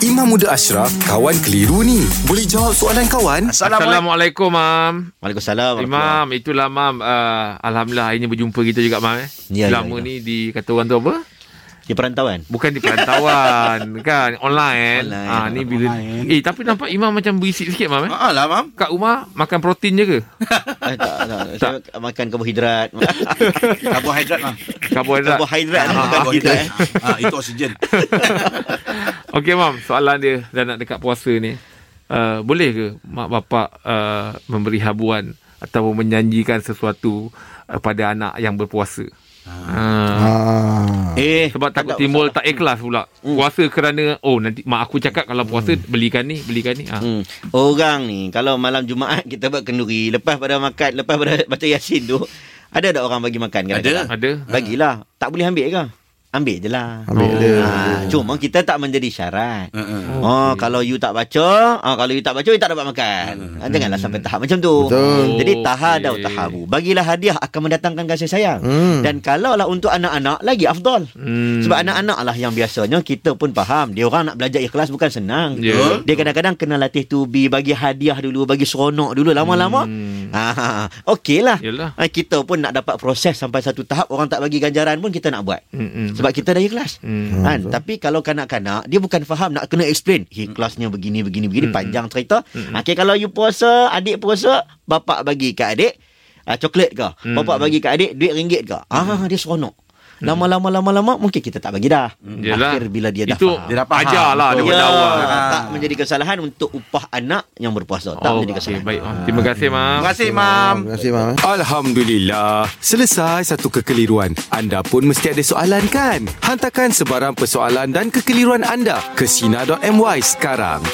Imam Muda Ashraf, kawan keliru ni. Boleh jawab soalan kawan? Assalamualaikum, Mam. Waalaikumsalam. Imam, itulah Mam. Uh, Alhamdulillah ni berjumpa kita juga, Mam. Eh. Ya, Selama ya, ya. ni di kata orang tu apa? Di perantauan. Bukan di perantauan, kan? Online. Online. Ah, ni bila Eh, tapi nampak Imam macam berisik sikit, Mam. Eh. Ah lah mam. Kat rumah makan protein je ke? Eh, tak, tak, Saya makan karbohidrat. Karbohidrat mam. Karbohidrat. karbohidrat. Ah, karbohidrat. Ah itu oksigen. Okey, Mam. Soalan dia dah nak dekat puasa ni. Uh, boleh ke mak bapak uh, memberi habuan atau menjanjikan sesuatu uh, pada anak yang berpuasa? Ah. Eh, Sebab takut tak timbul usah. tak ikhlas pula. Puasa kerana oh nanti mak aku cakap kalau puasa belikan ni, belikan ni. Ha. Hmm. Orang ni kalau malam Jumaat kita buat kenduri, lepas pada makan, lepas pada baca Yasin tu, ada tak orang bagi makan kadang-kadang? Ada. Bagilah. Tak boleh ambil ke? Ambil je lah. Ambil je. Ha, cuma kita tak menjadi syarat. Ha, ha. Oh, kalau you tak baca, ah kalau you tak baca you tak dapat makan. Ha, janganlah sampai tahap macam tu. Betul. Jadi tahadau tahabu. Bagilah hadiah akan mendatangkan kasih sayang. Hmm. Dan kalau lah untuk anak-anak lagi afdal. Hmm. Sebab anak-anak lah yang biasanya kita pun faham. Dia orang nak belajar ikhlas bukan senang. Ya. Dia kadang-kadang kena latih tubi, bagi hadiah dulu, bagi seronok dulu lama-lama. Hmm. Ah, okey lah. Yalah. Ah, Kita pun nak dapat proses sampai satu tahap orang tak bagi ganjaran pun kita nak buat. Hmm. Sebab kita dah ikhlas. Hmm. Kan? Tapi kalau kanak-kanak dia bukan faham nak kena explain. Ikhlasnya begini begini begini Hmm. panjang cerita. Okey kalau you puasa, adik puasa, bapak bagi kat adik ah, coklat ke? Hmm. Bapak bagi kat adik duit ringgit ke? Ah dia seronok. Lama-lama lama-lama mungkin kita tak bagi dah. Yalah. Akhir bila dia dah Itu faham. Dia dah faham. ajar lah Betul. daripada Ya, awal. tak menjadi kesalahan untuk upah anak yang berpuasa. Tak menjadi Okey, kesalahan. baik. Oh, Terima kasih, Mam. Terima kasih mam. Terima kasih, Mam. Alhamdulillah. Selesai satu kekeliruan. Anda pun mesti ada soalan kan? Hantarkan sebarang persoalan dan kekeliruan anda ke Sina.my sekarang.